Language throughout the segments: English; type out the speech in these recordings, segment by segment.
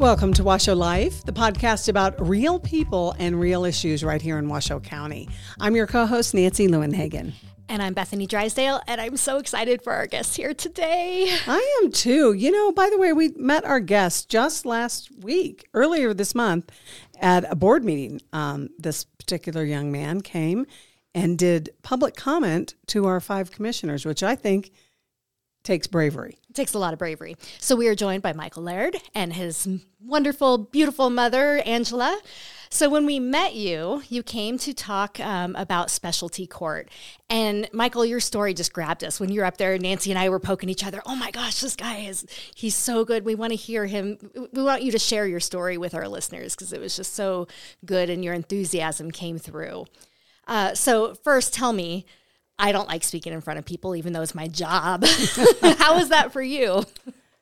Welcome to Washoe Life, the podcast about real people and real issues right here in Washoe County. I'm your co host, Nancy Leuenhagen. And I'm Bethany Drysdale, and I'm so excited for our guest here today. I am too. You know, by the way, we met our guest just last week, earlier this month, at a board meeting. Um, this particular young man came and did public comment to our five commissioners, which I think takes bravery. It takes a lot of bravery. So we are joined by Michael Laird and his wonderful, beautiful mother, Angela. So when we met you, you came to talk um, about specialty court. And Michael, your story just grabbed us when you were up there. Nancy and I were poking each other. Oh my gosh, this guy is, he's so good. We want to hear him. We want you to share your story with our listeners because it was just so good and your enthusiasm came through. Uh, so, first, tell me, I don't like speaking in front of people, even though it's my job. How is that for you?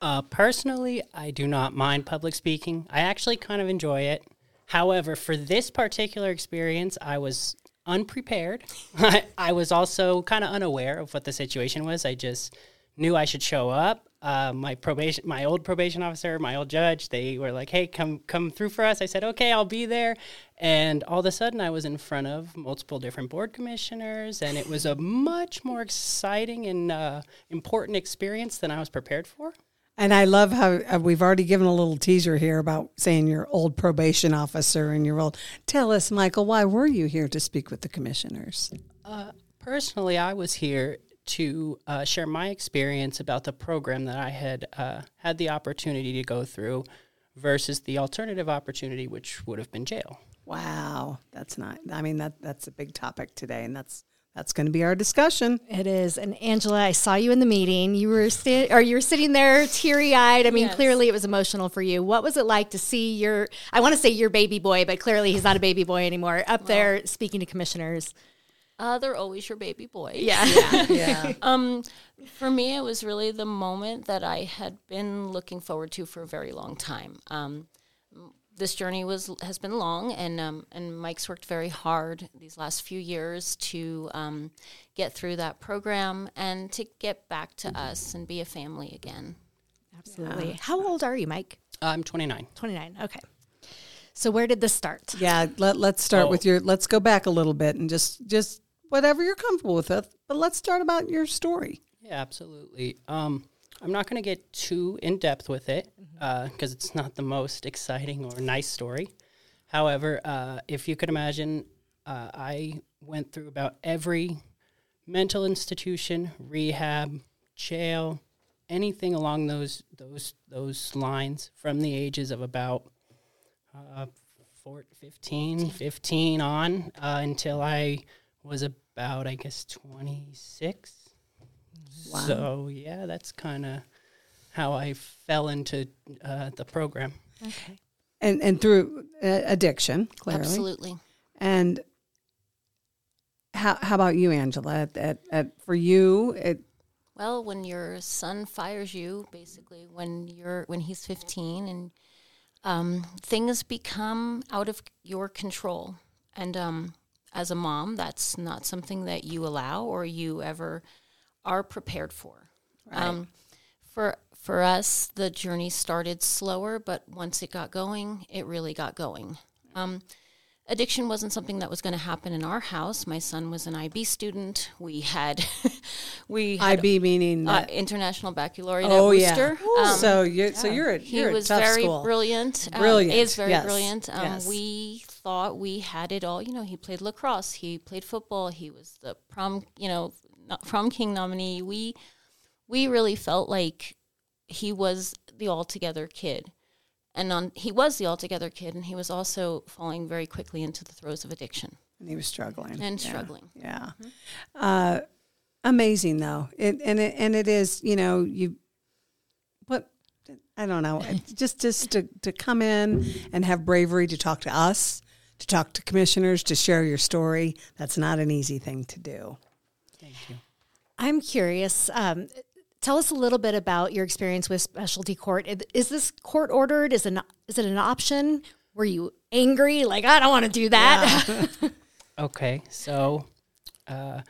Uh, personally, I do not mind public speaking. I actually kind of enjoy it. However, for this particular experience, I was unprepared. I, was also kind of unaware of what the situation was. I just knew I should show up. Uh, my probation, my old probation officer, my old judge, they were like, "Hey, come come through for us." I said, "Okay, I'll be there." And all of a sudden, I was in front of multiple different board commissioners, and it was a much more exciting and uh, important experience than I was prepared for. And I love how uh, we've already given a little teaser here about saying your old probation officer and your old. Tell us, Michael, why were you here to speak with the commissioners? Uh, personally, I was here to uh, share my experience about the program that I had uh, had the opportunity to go through versus the alternative opportunity, which would have been jail. Wow, that's not. I mean that that's a big topic today, and that's that's going to be our discussion. It is. And Angela, I saw you in the meeting. You were sta- or you were sitting there teary eyed. I mean, yes. clearly it was emotional for you. What was it like to see your? I want to say your baby boy, but clearly he's not a baby boy anymore. Up well, there speaking to commissioners. Uh, they're always your baby boy. Yeah. Yeah. yeah. um, for me, it was really the moment that I had been looking forward to for a very long time. Um, this journey was has been long, and um, and Mike's worked very hard these last few years to um, get through that program and to get back to us and be a family again. Absolutely. Yeah. How old are you, Mike? I'm 29. 29. Okay. So where did this start? Yeah, let, let's start oh. with your. Let's go back a little bit and just just whatever you're comfortable with it. But let's start about your story. Yeah, absolutely. Um, I'm not going to get too in depth with it because mm-hmm. uh, it's not the most exciting or nice story. However, uh, if you could imagine, uh, I went through about every mental institution, rehab, jail, anything along those those those lines from the ages of about uh, 15, 15 on uh, until I was about, I guess, 26. Wow. So yeah, that's kind of how I fell into uh, the program. Okay. And and through uh, addiction, clearly. Absolutely. And how how about you, Angela? At, at, at for you, it. Well, when your son fires you, basically when you're when he's 15 and um, things become out of your control, and um, as a mom, that's not something that you allow or you ever are prepared for. Right. Um, for for us, the journey started slower, but once it got going, it really got going. Um, addiction wasn't something that was going to happen in our house. My son was an IB student. We had, we had, IB meaning uh, International Baccalaureate oh. Yeah. Um, so you so you're a, you're he was very school. brilliant. Um, brilliant is very yes. brilliant. Um, yes. We thought we had it all. You know, he played lacrosse. He played football. He was the prom. You know, prom king nominee. We we really felt like he was the altogether kid and on he was the altogether kid and he was also falling very quickly into the throes of addiction and he was struggling and struggling yeah, mm-hmm. uh, amazing though it, and it and it is you know you what i don't know just just to, to come in and have bravery to talk to us to talk to commissioners to share your story that's not an easy thing to do thank you i'm curious um, Tell us a little bit about your experience with specialty court. Is this court ordered? Is it, is it an option? Were you angry? Like, I don't want to do that. Yeah. okay. So, uh,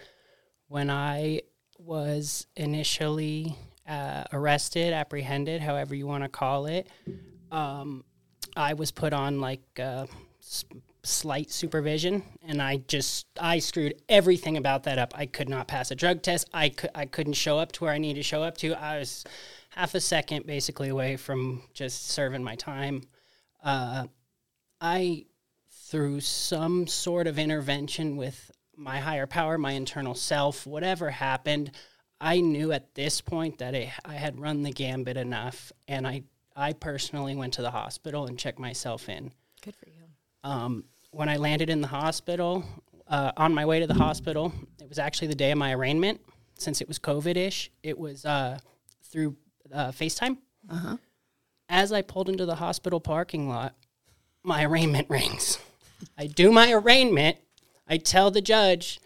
when I was initially uh, arrested, apprehended, however you want to call it, um, I was put on like uh, s- slight supervision, and I just I screwed everything about that up. I could not pass a drug test. I could I couldn't show up to where I needed to show up to. I was half a second basically away from just serving my time. Uh, I through some sort of intervention with my higher power, my internal self, whatever happened, I knew at this point that it, I had run the gambit enough, and I I personally went to the hospital and checked myself in. Good for you. Um, when I landed in the hospital, uh, on my way to the hospital, it was actually the day of my arraignment. Since it was COVID ish, it was uh, through uh, FaceTime. As I pulled into the hospital parking lot, my arraignment rings. I do my arraignment. I tell the judge,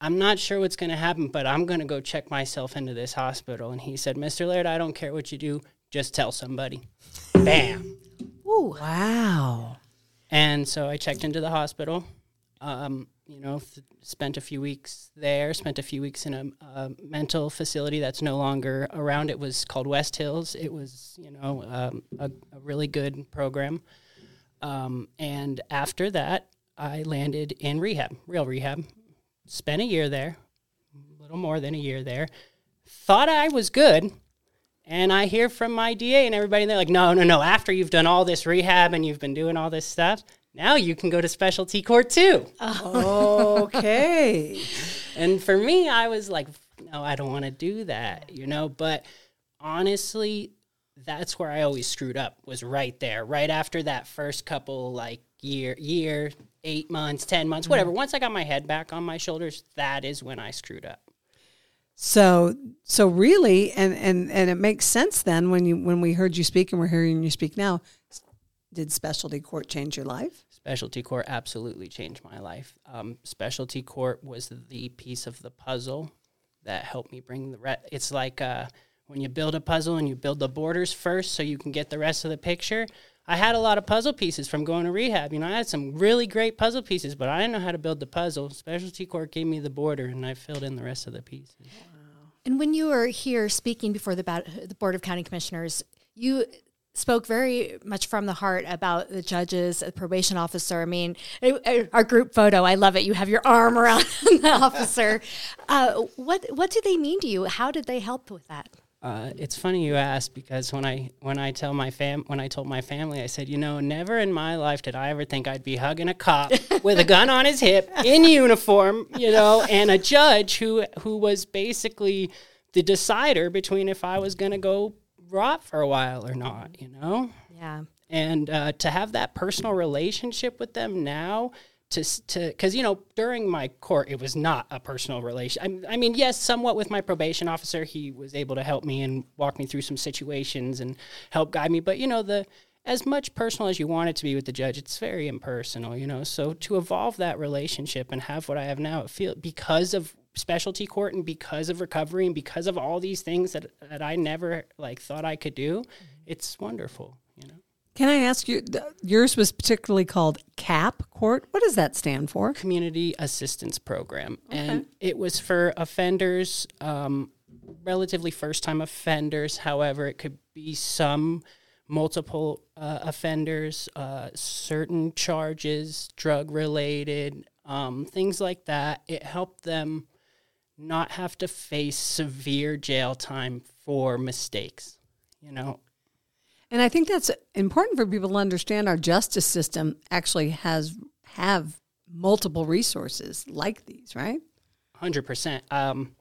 I'm not sure what's going to happen, but I'm going to go check myself into this hospital. And he said, Mr. Laird, I don't care what you do, just tell somebody. Bam. Ooh. Wow. And so I checked into the hospital. Um, you know, th- spent a few weeks there. Spent a few weeks in a, a mental facility that's no longer around. It was called West Hills. It was, you know, um, a, a really good program. Um, and after that, I landed in rehab, real rehab. Spent a year there, a little more than a year there. Thought I was good. And I hear from my DA and everybody, and they're like, no, no, no. After you've done all this rehab and you've been doing all this stuff, now you can go to specialty court too. Okay. And for me, I was like, no, I don't want to do that, you know. But honestly, that's where I always screwed up. Was right there, right after that first couple like year, year, eight months, ten months, whatever. Mm-hmm. Once I got my head back on my shoulders, that is when I screwed up. So so really and and and it makes sense then when you when we heard you speak and we're hearing you speak now did specialty court change your life? Specialty court absolutely changed my life. Um, specialty court was the piece of the puzzle that helped me bring the rest. It's like uh, when you build a puzzle and you build the borders first so you can get the rest of the picture. I had a lot of puzzle pieces from going to rehab. You know, I had some really great puzzle pieces, but I didn't know how to build the puzzle. Specialty court gave me the border, and I filled in the rest of the pieces. And when you were here speaking before the, the Board of County Commissioners, you spoke very much from the heart about the judges, the probation officer. I mean, our group photo, I love it. You have your arm around the officer. Uh, what what do they mean to you? How did they help with that? Uh, it's funny you ask because when I when I tell my fam when I told my family I said you know never in my life did I ever think I'd be hugging a cop with a gun on his hip in uniform you know and a judge who who was basically the decider between if I was going to go rot for a while or not you know Yeah. and uh, to have that personal relationship with them now to to because you know during my court it was not a personal relation I, I mean yes somewhat with my probation officer he was able to help me and walk me through some situations and help guide me but you know the as much personal as you want it to be with the judge it's very impersonal you know so to evolve that relationship and have what i have now it feel because of specialty court and because of recovery and because of all these things that, that i never like thought i could do mm-hmm. it's wonderful Can I ask you yours was particularly called CAP court. What does that stand for? community assistance program, and it was for offenders, um, relatively first time offenders. However, it could be some multiple uh, offenders, uh, certain charges, drug related, um, things like that. It helped them not have to face severe jail time for mistakes. You know, And I think that's important for people to understand our justice system actually has have multiple resources like these, right? Hundred percent. Um,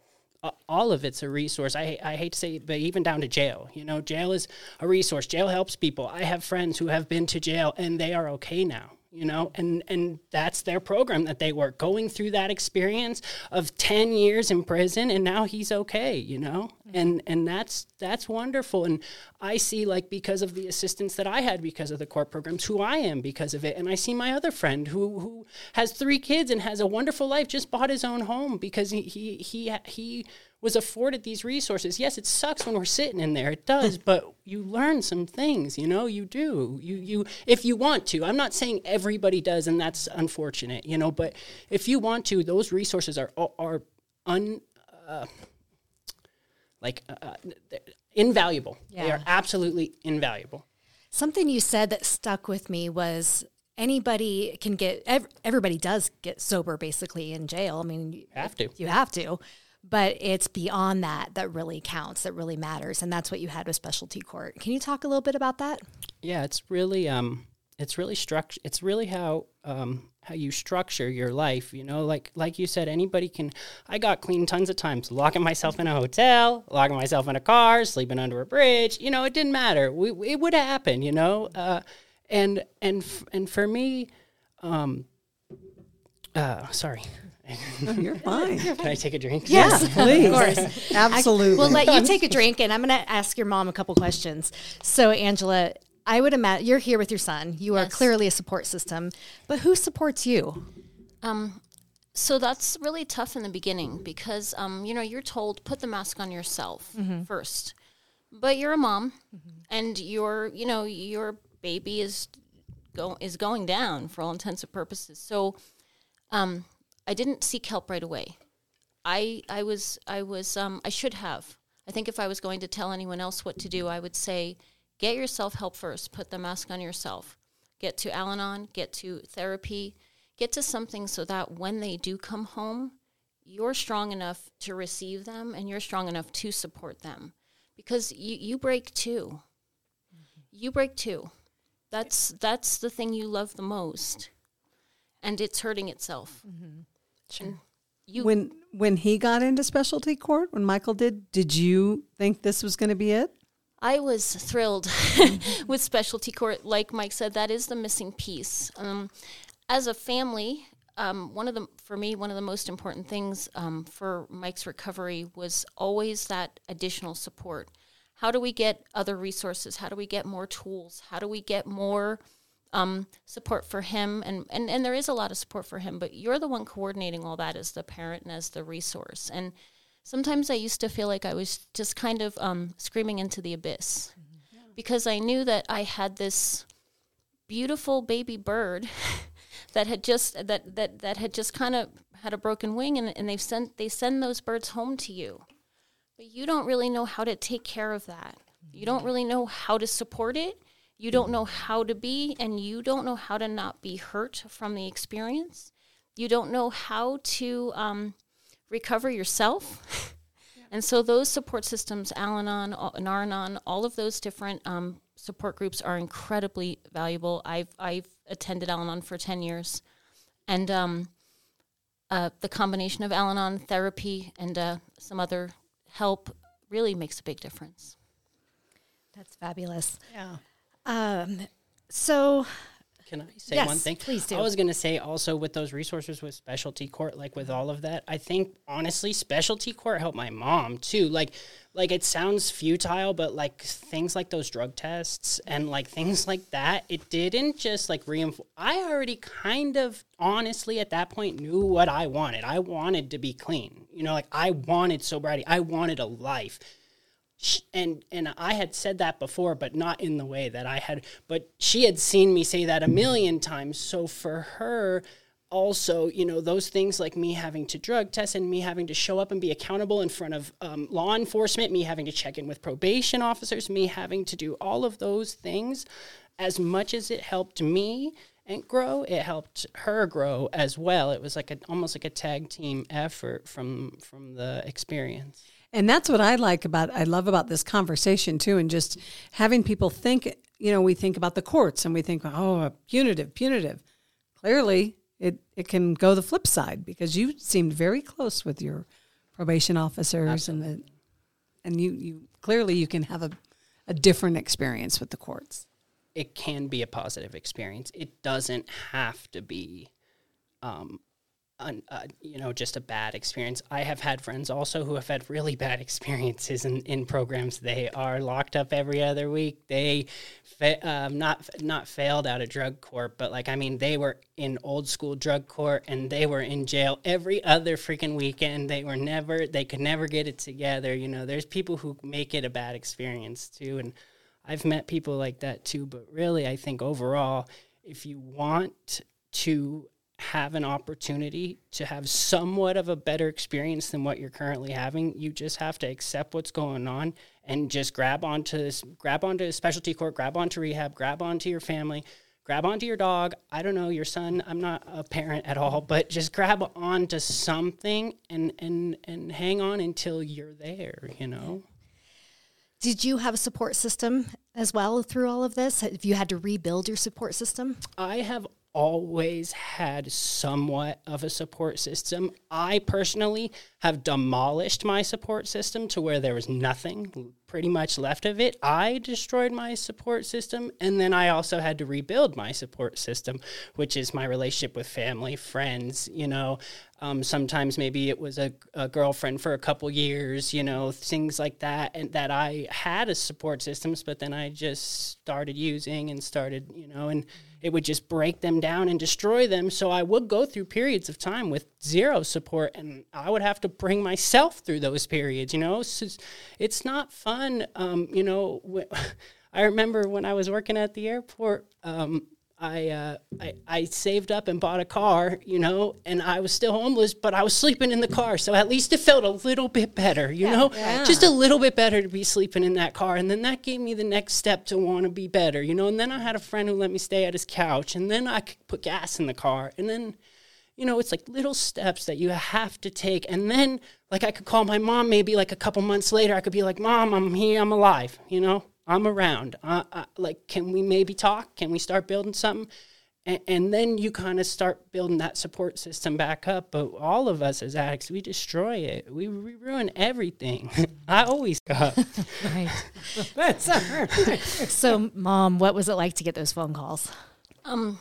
all of it's a resource. I I hate to say, it, but even down to jail. You know, jail is a resource. Jail helps people. I have friends who have been to jail and they are okay now. You know, and and that's their program that they were going through that experience of ten years in prison, and now he's okay. You know, and and that's that's wonderful. And I see like because of the assistance that I had because of the court programs, who I am because of it, and I see my other friend who who has three kids and has a wonderful life, just bought his own home because he he he he was afforded these resources. Yes, it sucks when we're sitting in there. It does, but you learn some things, you know, you do. You you if you want to. I'm not saying everybody does and that's unfortunate, you know, but if you want to, those resources are are un uh, like uh, uh, invaluable. They are absolutely invaluable. Something you said that stuck with me was anybody can get ev- everybody does get sober basically in jail. I mean, you Have to. You have to. But it's beyond that that really counts, that really matters, and that's what you had with specialty court. Can you talk a little bit about that? Yeah, it's really um it's really struct it's really how um how you structure your life, you know, like like you said anybody can I got clean tons of times locking myself in a hotel, locking myself in a car, sleeping under a bridge, you know, it didn't matter. We it would happen, you know. Uh and and f- and for me um uh sorry. No, you're fine. Can I take a drink? Yes, Please. of course. Absolutely. We'll let you take a drink, and I'm going to ask your mom a couple questions. So, Angela, I would imagine you're here with your son. You are clearly a support system, but who supports you? Um, so that's really tough in the beginning because um, you know you're told put the mask on yourself first, but you're a mom, and your you know your baby is go is going down for all intents and purposes. So, um, I didn't seek help right away. I I was I was um, I should have. I think if I was going to tell anyone else what to do, I would say get yourself help first. Put the mask on yourself. Get to Al-Anon. Get to therapy. Get to something so that when they do come home, you're strong enough to receive them and you're strong enough to support them, because you you break too. You break too. That's that's the thing you love the most, and it's hurting itself. Mm-hmm. And you when when he got into specialty court, when Michael did, did you think this was going to be it? I was thrilled with specialty court. Like Mike said, that is the missing piece. Um, as a family, um, one of the for me one of the most important things um, for Mike's recovery was always that additional support. How do we get other resources? How do we get more tools? How do we get more um, support for him? And, and and there is a lot of support for him, but you're the one coordinating all that as the parent and as the resource. And sometimes I used to feel like I was just kind of um, screaming into the abyss because I knew that I had this beautiful baby bird that had just that that that had just kind of had a broken wing and, and they've sent they send those birds home to you. But you don't really know how to take care of that. You don't really know how to support it. You don't know how to be and you don't know how to not be hurt from the experience. You don't know how to um, recover yourself and so those support systems al-anon al- nar-anon all of those different um, support groups are incredibly valuable i've, I've attended al-anon for 10 years and um, uh, the combination of al-anon therapy and uh, some other help really makes a big difference That's fabulous. Yeah. Um, so, Can I say Yes, one thing? please do. I was going to say also with those resources with specialty court, like with all of that, I think honestly, specialty court helped my mom too. Like, like it sounds futile, but like things like those drug tests and like things like that, it didn't just like reinforce. I already kind of honestly at that point knew what I wanted. I wanted to be clean. You know, like I wanted sobriety. I wanted a life and and I had said that before, but not in the way that I had. But she had seen me say that a million times. So for her, also, you know, those things like me having to drug test and me having to show up and be accountable in front of um, law enforcement, me having to check in with probation officers, me having to do all of those things, as much as it helped me and grow, it helped her grow as well. It was like a, almost like a tag team effort from from the experience. And that's what I like about I love about this conversation too, and just having people think. You know, we think about the courts and we think, oh, punitive, punitive. Clearly, it it can go the flip side because you seemed very close with your probation officers and the, and you you clearly you can have a a different experience with the courts. it can be a positive experience. It doesn't have to be, um, uh, you know, just a bad experience. I have had friends also who have had really bad experiences in, in programs. They are locked up every other week. They, fa- um, not not failed out of drug court, but like I mean, they were in old school drug court and they were in jail every other freaking weekend. They were never, they could never get it together. You know, there's people who make it a bad experience too, and I've met people like that too, but really, I think overall, if you want to have an opportunity to have somewhat of a better experience than what you're currently having, you just have to accept what's going on and just grab onto this, grab onto specialty court, grab onto rehab, grab onto your family, grab onto your dog. I don't know your son. I'm not a parent at all, but just grab onto something and and and hang on until you're there. You know. Did you have a support system as well through all of this? Have you had to rebuild your support system? I have always had somewhat of a support system. I personally have demolished my support system to where there was nothing pretty much left of it. I destroyed my support system and then I also had to rebuild my support system, which is my relationship with family, friends, you know. Um, sometimes maybe it was a, a, girlfriend for a couple years, you know, things like that, and that I had a support systems, but then I just started using and started, you know, and it would just break them down and destroy them. So I would go through periods of time with zero support, and I would have to bring myself through those periods, you know. So it's not fun, um, you know. I remember when I was working at the airport. Um, I, uh, I I saved up and bought a car, you know, and I was still homeless, but I was sleeping in the car, so at least it felt a little bit better, you yeah, know, yeah. just a little bit better to be sleeping in that car, and then that gave me the next step to want to be better, you know, and then I had a friend who let me stay at his couch, and then I could put gas in the car, and then, you know, it's like little steps that you have to take, and then like I could call my mom maybe like a couple months later, I could be like, Mom, I'm here, I'm alive, you know, I'm around. Uh, uh, like, can we maybe talk? Can we start building something? And, and then you kind of start building that support system back up. But all of us as addicts, we destroy it. We, we ruin everything. I always got right. so, mom, what was it like to get those phone calls? Um,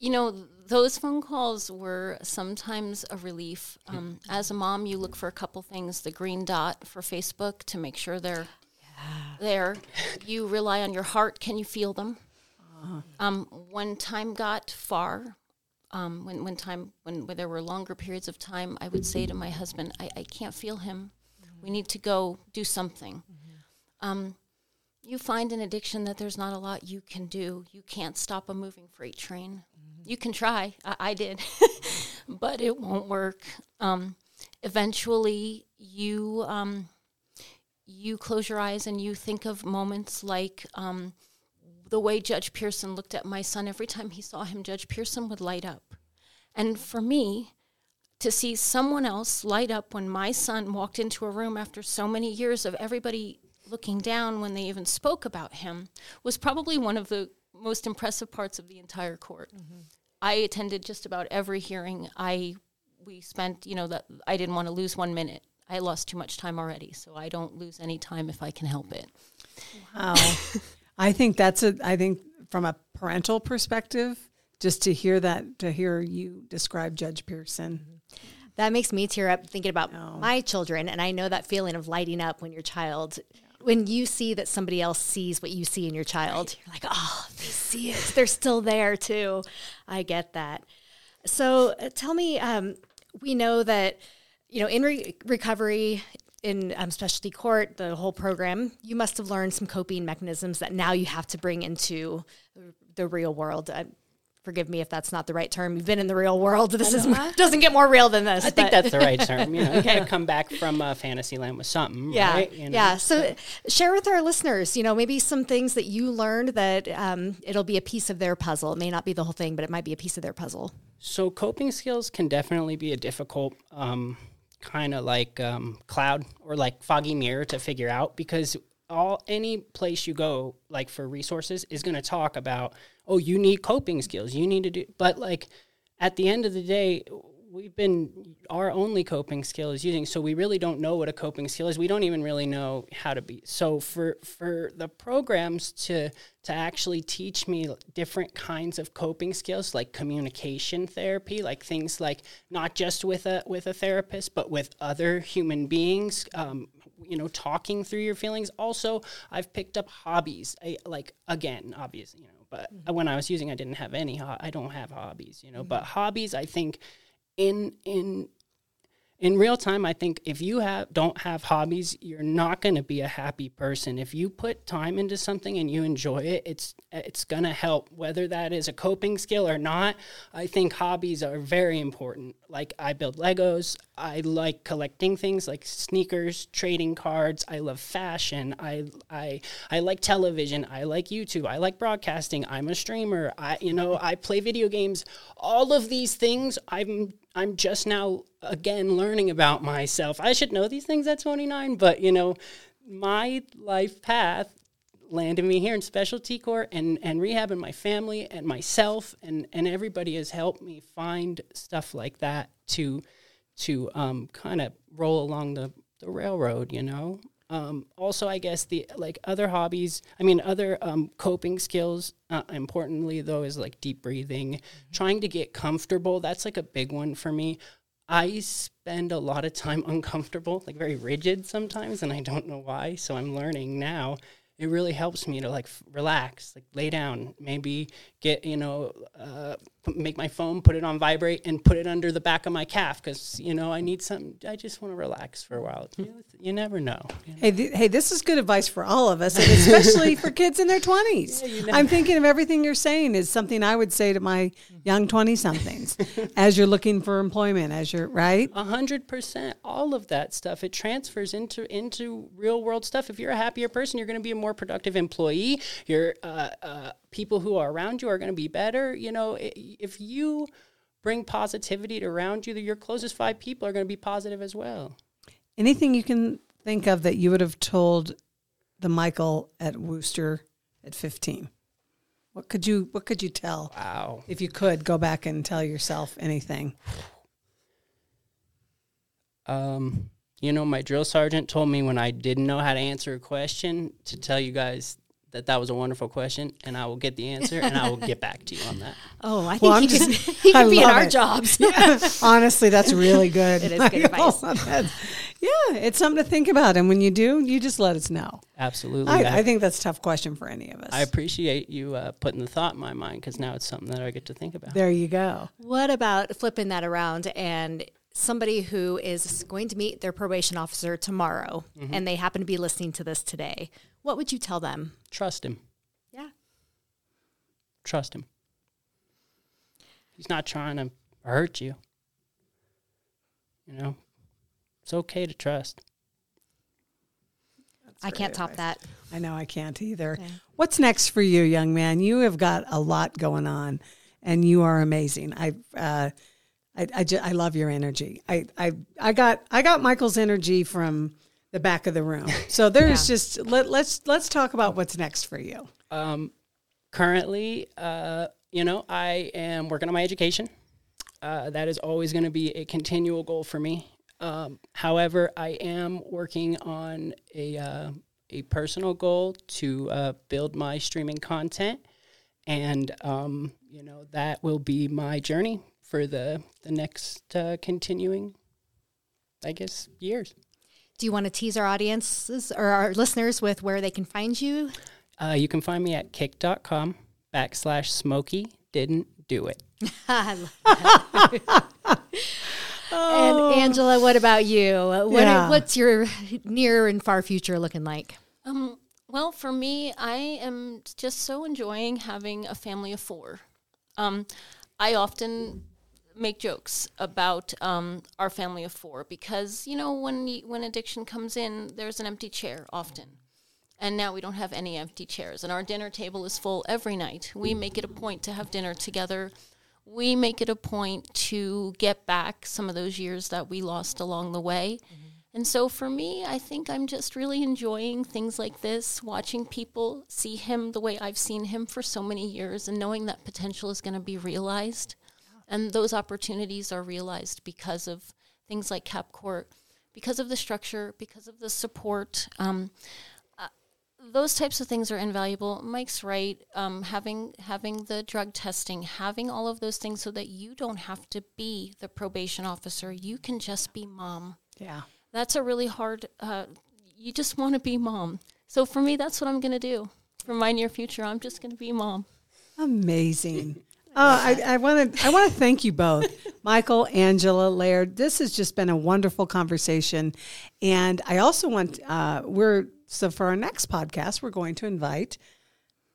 you know, those phone calls were sometimes a relief. Um, as a mom, you look for a couple things: the green dot for Facebook to make sure they're there. You rely on your heart. Can you feel them? Uh-huh. Um, when time got far, um, when when time when, when, there were longer periods of time, I would say to my husband, "I, I can't feel him. Mm-hmm. We need to go do something." Mm-hmm. Um, you find in addiction that there's not a lot you can do. You can't stop a moving freight train. You can try. I, I did, but it won't work. Um, eventually, you um, you close your eyes and you think of moments like um, the way Judge Pearson looked at my son. Every time he saw him, Judge Pearson would light up. And for me, to see someone else light up when my son walked into a room after so many years of everybody looking down when they even spoke about him was probably one of the most impressive parts of the entire court. Mm-hmm. I attended just about every hearing. I we spent, you know, that I didn't want to lose one minute. I lost too much time already, so I don't lose any time if I can help it. Wow. I think that's a I think from a parental perspective, just to hear that to hear you describe Judge Pearson. That makes me tear up thinking about oh. my children and I know that feeling of lighting up when your child when you see that somebody else sees what you see in your child, you're like, "Oh, they see it. They're still there too." I get that. So, uh, tell me um, we know that you know, in re- recovery, in um, specialty court, the whole program, you must have learned some coping mechanisms that now you have to bring into the real world. Uh, forgive me if that's not the right term. You've been in the real world. This is doesn't get more real than this. I think that's the right term. You know, you come back from uh, fantasy land with something. Yeah, right? you know? yeah. So share with our listeners, you know, maybe some things that you learned that um, it'll be a piece of their puzzle. It may not be the whole thing, but it might be a piece of their puzzle. So coping skills can definitely be a difficult. Um, kind of like um, cloud or like foggy mirror to figure out because all any place you go like for resources is going to talk about oh you need coping skills you need to do but like at the end of the day we've been our only coping skill is using so we really don't know what a coping skill is. We don't even really know how to be. So for for the programs to to actually teach me different kinds of coping skills like communication therapy like things like not just with a with a therapist but with other human beings um, you know talking through your feelings. Also i've picked up hobbies I, like again obviously you know but mm-hmm. when i was using i didn't have any ho- i don't have hobbies you know mm-hmm. but hobbies i think in in in real time, I think if you have don't have hobbies, you're not going to be a happy person. If you put time into something and you enjoy it, it's it's going to help. Whether that is a coping skill or not, I think hobbies are very important. Like I build Legos. I like collecting things like sneakers, trading cards. I love fashion. I I I like television. I like YouTube. I like broadcasting. I'm a streamer. I you know I play video games. All of these things I'm I'm just now again learning about myself. I should know these things at 29, but you know, my life path landed me here in specialty court and, and rehab and my family and myself and, and everybody has helped me find stuff like that to to um, kind of roll along the, the railroad, you know. Um, also, I guess the like other hobbies. I mean, other um, coping skills. Uh, importantly, though, is like deep breathing, mm-hmm. trying to get comfortable. That's like a big one for me. I spend a lot of time uncomfortable, like very rigid sometimes, and I don't know why. So I'm learning now it really helps me to like f- relax, like lay down, maybe get, you know, uh, make my phone, put it on vibrate and put it under the back of my calf because, you know, I need something, I just want to relax for a while. You, you never know. You know? Hey, th- hey, this is good advice for all of us, and especially for kids in their 20s. Yeah, I'm thinking of everything you're saying is something I would say to my young 20 somethings as you're looking for employment, as you're right. A hundred percent. All of that stuff, it transfers into, into real world stuff. If you're a happier person, you're going to be a more productive employee. Your uh, uh, people who are around you are going to be better. You know, if you bring positivity to around you, your closest five people are going to be positive as well. Anything you can think of that you would have told the Michael at Wooster at 15? What could you What could you tell? Wow! If you could go back and tell yourself anything. Um, you know, my drill sergeant told me when I didn't know how to answer a question to tell you guys that that was a wonderful question, and I will get the answer, and I will get back to you on that. Oh, I think well, he, just, could, he could be in our it. jobs. yeah. Honestly, that's really good. it is good advice. yeah, it's something to think about, and when you do, you just let us know. Absolutely. I, I think that's a tough question for any of us. I appreciate you uh, putting the thought in my mind because now it's something that I get to think about. There you go. What about flipping that around and somebody who is going to meet their probation officer tomorrow mm-hmm. and they happen to be listening to this today, what would you tell them? Trust him. Yeah. Trust him. He's not trying to hurt you. You know, it's okay to trust. I can't top that. I know I can't either. Okay. What's next for you, young man? You have got a lot going on, and you are amazing. I, uh, I, I, just, I love your energy. I, I, I got, I got Michael's energy from the back of the room. So there's yeah. just let, let's let's talk about what's next for you. Um, currently, uh, you know, I am working on my education. Uh, that is always going to be a continual goal for me. Um, however, I am working on a uh, a personal goal to uh, build my streaming content, and um, you know that will be my journey for the the next uh, continuing, I guess, years. Do you want to tease our audiences or our listeners with where they can find you? Uh, you can find me at kick.com backslash smoky didn't do it. and Angela, what about you? What, yeah. What's your near and far future looking like? Um, well, for me, I am just so enjoying having a family of four. Um, I often make jokes about um, our family of four because you know when you, when addiction comes in, there's an empty chair often, and now we don't have any empty chairs, and our dinner table is full every night. We make it a point to have dinner together. We make it a point to get back some of those years that we lost along the way. Mm-hmm. And so for me, I think I'm just really enjoying things like this, watching people see him the way I've seen him for so many years and knowing that potential is going to be realized. And those opportunities are realized because of things like CapCourt, because of the structure, because of the support. Um, uh, those types of things are invaluable. Mike's right. Um, having having the drug testing, having all of those things, so that you don't have to be the probation officer. You can just be mom. Yeah, that's a really hard. Uh, you just want to be mom. So for me, that's what I'm going to do for my near future. I'm just going to be mom. Amazing. Oh, I want to I want to thank you both. Michael, Angela, Laird. This has just been a wonderful conversation, and I also want uh, we're so for our next podcast we're going to invite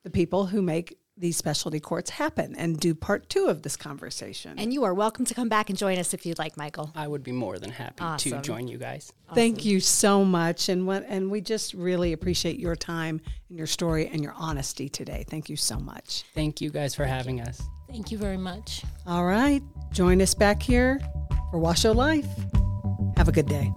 the people who make these specialty courts happen and do part two of this conversation. And you are welcome to come back and join us if you'd like, Michael. I would be more than happy Awesome. to join you guys. Thank you so much, and what and we just really appreciate your time and your story and your honesty today. Thank you so much. Thank you guys for having us. Thank you very much. All right, join us back here for Washoe Life. Have a good day.